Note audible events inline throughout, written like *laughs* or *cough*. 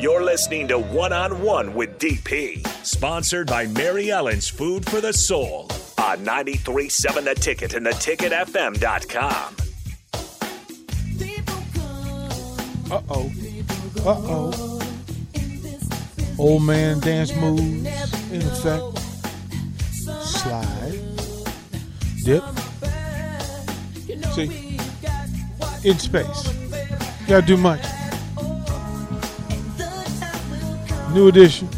You're listening to One on One with DP, sponsored by Mary Ellen's Food for the Soul on 937 The Ticket and theticketfm.com. Uh oh. Uh oh. Old man dance moves in effect. Slide. Dip. See? In space. You Gotta do much. New edition.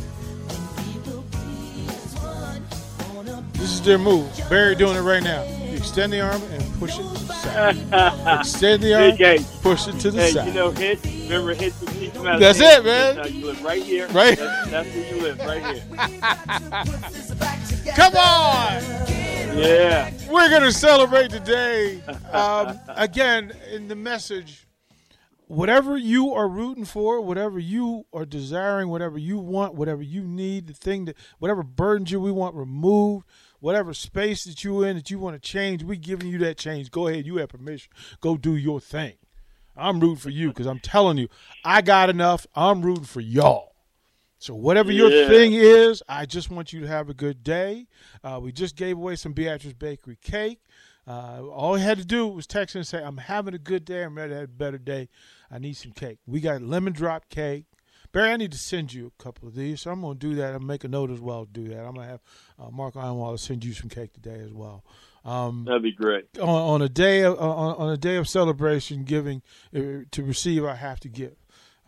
This is their move. Barry doing it right now. You extend the arm and push it to the side. *laughs* extend the arm, Hey, hey. push it to the Hey, side. you know, hits. Remember hits that teach them how That's dance? it, man. That's how you live right here. Right. That's, that's where you live, right here. *laughs* Come on! Yeah. We're going to celebrate today. Um, again, in the message, whatever you are rooting for, whatever you are desiring, whatever you want, whatever you need, the thing that, whatever burdens you we want removed, whatever space that you're in that you want to change, we giving you that change. Go ahead, you have permission. Go do your thing. I'm rooting for you because I'm telling you, I got enough. I'm rooting for y'all. So whatever your Yeah. thing is, I just want you to have a good day. Uh, we just gave away some Beatrice Bakery cake. Uh, all he had to do was text and say, "I'm having a good day. I'm ready to have a better day. I need some cake." We got lemon drop cake. Barry, I need to send you a couple of these, so I'm going to do that. I'll make a note as well to do that. I'm going to have uh, Mark Ironwaller send you some cake today as well. Um, That'd be great. on, on a day of, on, on a day of celebration, giving uh, to receive, I have to give.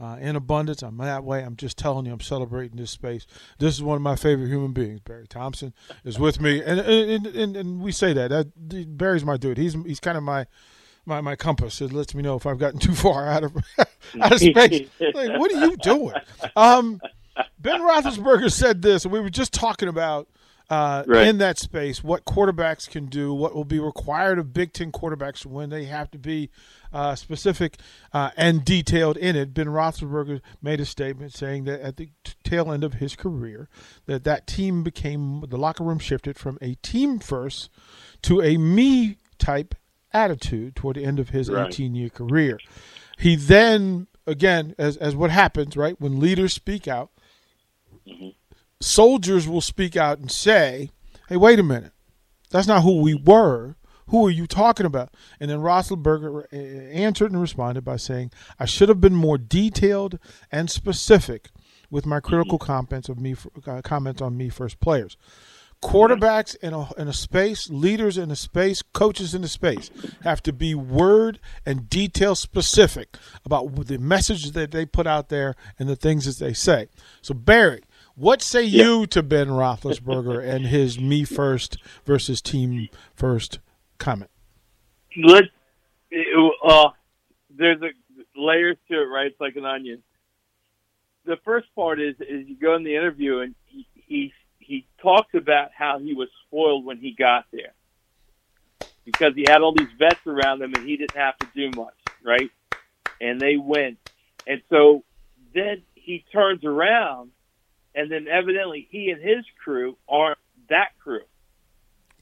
Uh, in abundance, I'm that way. I'm just telling you, I'm celebrating this space. This is one of my favorite human beings. Barry Thompson is with me, and and, and, and we say that, that Barry's my dude. He's he's kind of my my my compass. It lets me know if I've gotten *laughs* too far out of out of space. like, what are you doing? *laughs* Um, ben Roethlisberger said this, and we were just talking about uh, Right. in that space what quarterbacks can do, what will be required of Big Ten quarterbacks when they have to be uh, specific uh, and detailed in it. Ben Roethlisberger made a statement saying that at the t- tail end of his career, that that team became the locker room shifted from a team first to a me type attitude toward the end of his Right. 18 year career. He then, again, as as what happens, right, when leaders speak out, soldiers will speak out and say, "Hey, wait a minute, that's not who we were. Who are you talking about?" And then Roethlisberger uh, answered and responded by saying, "I should have been more detailed and specific with my critical comments of me uh, comments on me first players." Quarterbacks in a, in a space, leaders in a space, coaches in a space have to be word and detail specific about the message that they put out there and the things that they say. So, Barry, what say you to Ben Roethlisberger *laughs* and his me first versus team first comment? Let uh, there's a layers to it, right? It's like an onion. The first part is is you go in the interview and he he, he talks about how he was spoiled when he got there because he had all these vets around him and he didn't have to do much, right? And they win, and so then he turns around, and then evidently he and his crew aren't that crew.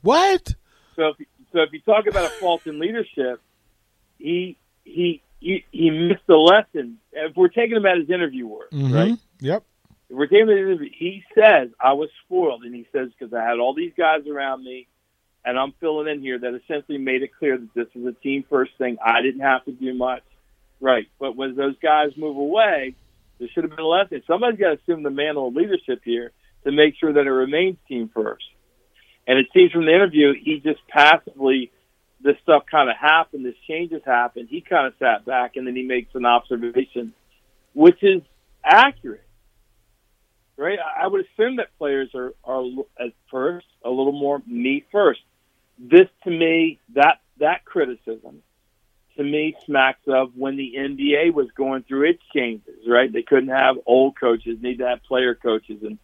What? So if so if you talk about a fault in leadership, he he he, he missed the lesson. If we're taking him at his interview words, Mhm. right? Yep. If we're taking him his interview, he says I was spoiled, and he says because I had all these guys around me, and I'm filling in here that essentially made it clear that this was a team first thing. I didn't have to do much, Right. But when those guys move away, there should have been a lesson. Somebody's got to assume the mantle of leadership here to make sure that it remains team first. And it seems from the interview, he just passively, this stuff kind of happened, this changes happened. He kind of sat back and then he makes an observation, which is accurate. Right? I would assume that players are, are at first a little more me first. This to me, that that criticism to me smacks of when the NBA was going through its changes, right? They couldn't have old coaches, need to have player coaches and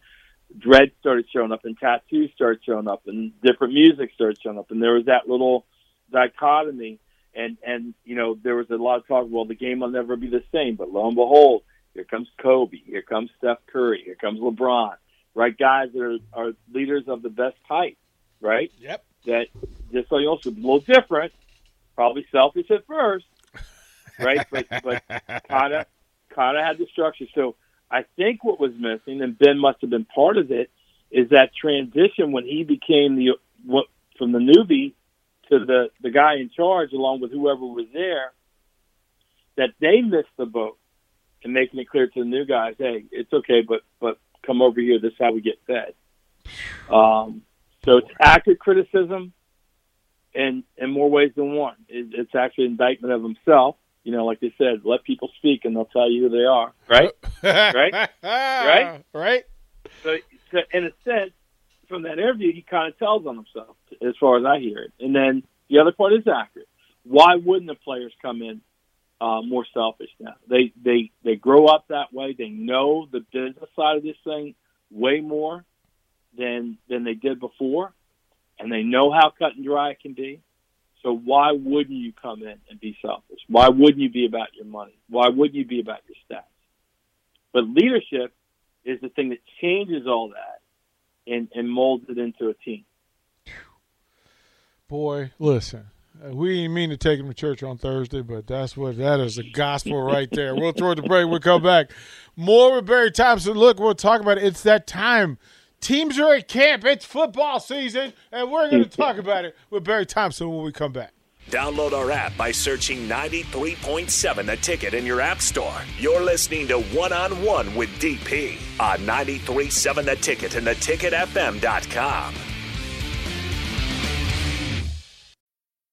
dread started showing up and tattoos started showing up and different music started showing up and there was that little dichotomy and and you know there was a lot of talk well the game will never be the same but lo and behold here comes Kobe here comes Steph Curry here comes LeBron right guys that are, are leaders of the best type right Yep. that just so you know, a little different, probably selfish at first, *laughs* right? But but kind of kind of had the structure. So I think what was missing, and Ben must have been part of it, is that transition when he became the what from the newbie to the the guy in charge, along with whoever was there. That they missed the boat and making it clear to the new guys, hey, it's okay, but but come over here. This is how we get fed. Um, so it's accurate criticism in in more ways than one. It, it's actually an indictment of himself. You know, like they said, let people speak and they'll tell you who they are. Right? *laughs* right? Right? Right? So, so in a sense, from that interview, he kind of tells on himself, as far as I hear it. And then the other part is accurate. Why wouldn't the players come in uh, more selfish now? They they they grow up that way. They know the business side of this thing way more than than they did before, and they know how cut and dry it can be. So why wouldn't you come in and be selfish? Why wouldn't you be about your money? Why wouldn't you be about your stats? But leadership is the thing that changes all that and, and molds it into a team. Boy, listen. Uh, we didn't mean to take him to church on Thursday, but that's what that is the gospel right there. We'll throw it the break. We'll come back. More with Barry Thompson. Look, we'll talk about it. It's that time. Teams are at camp. It's football season, and we're going to mm. talk about it with Barry Thompson when we come back. Download our app by searching 93.7 The Ticket in your app store. You're listening to One on One with DP on 93.7 The Ticket and theticketfm.com.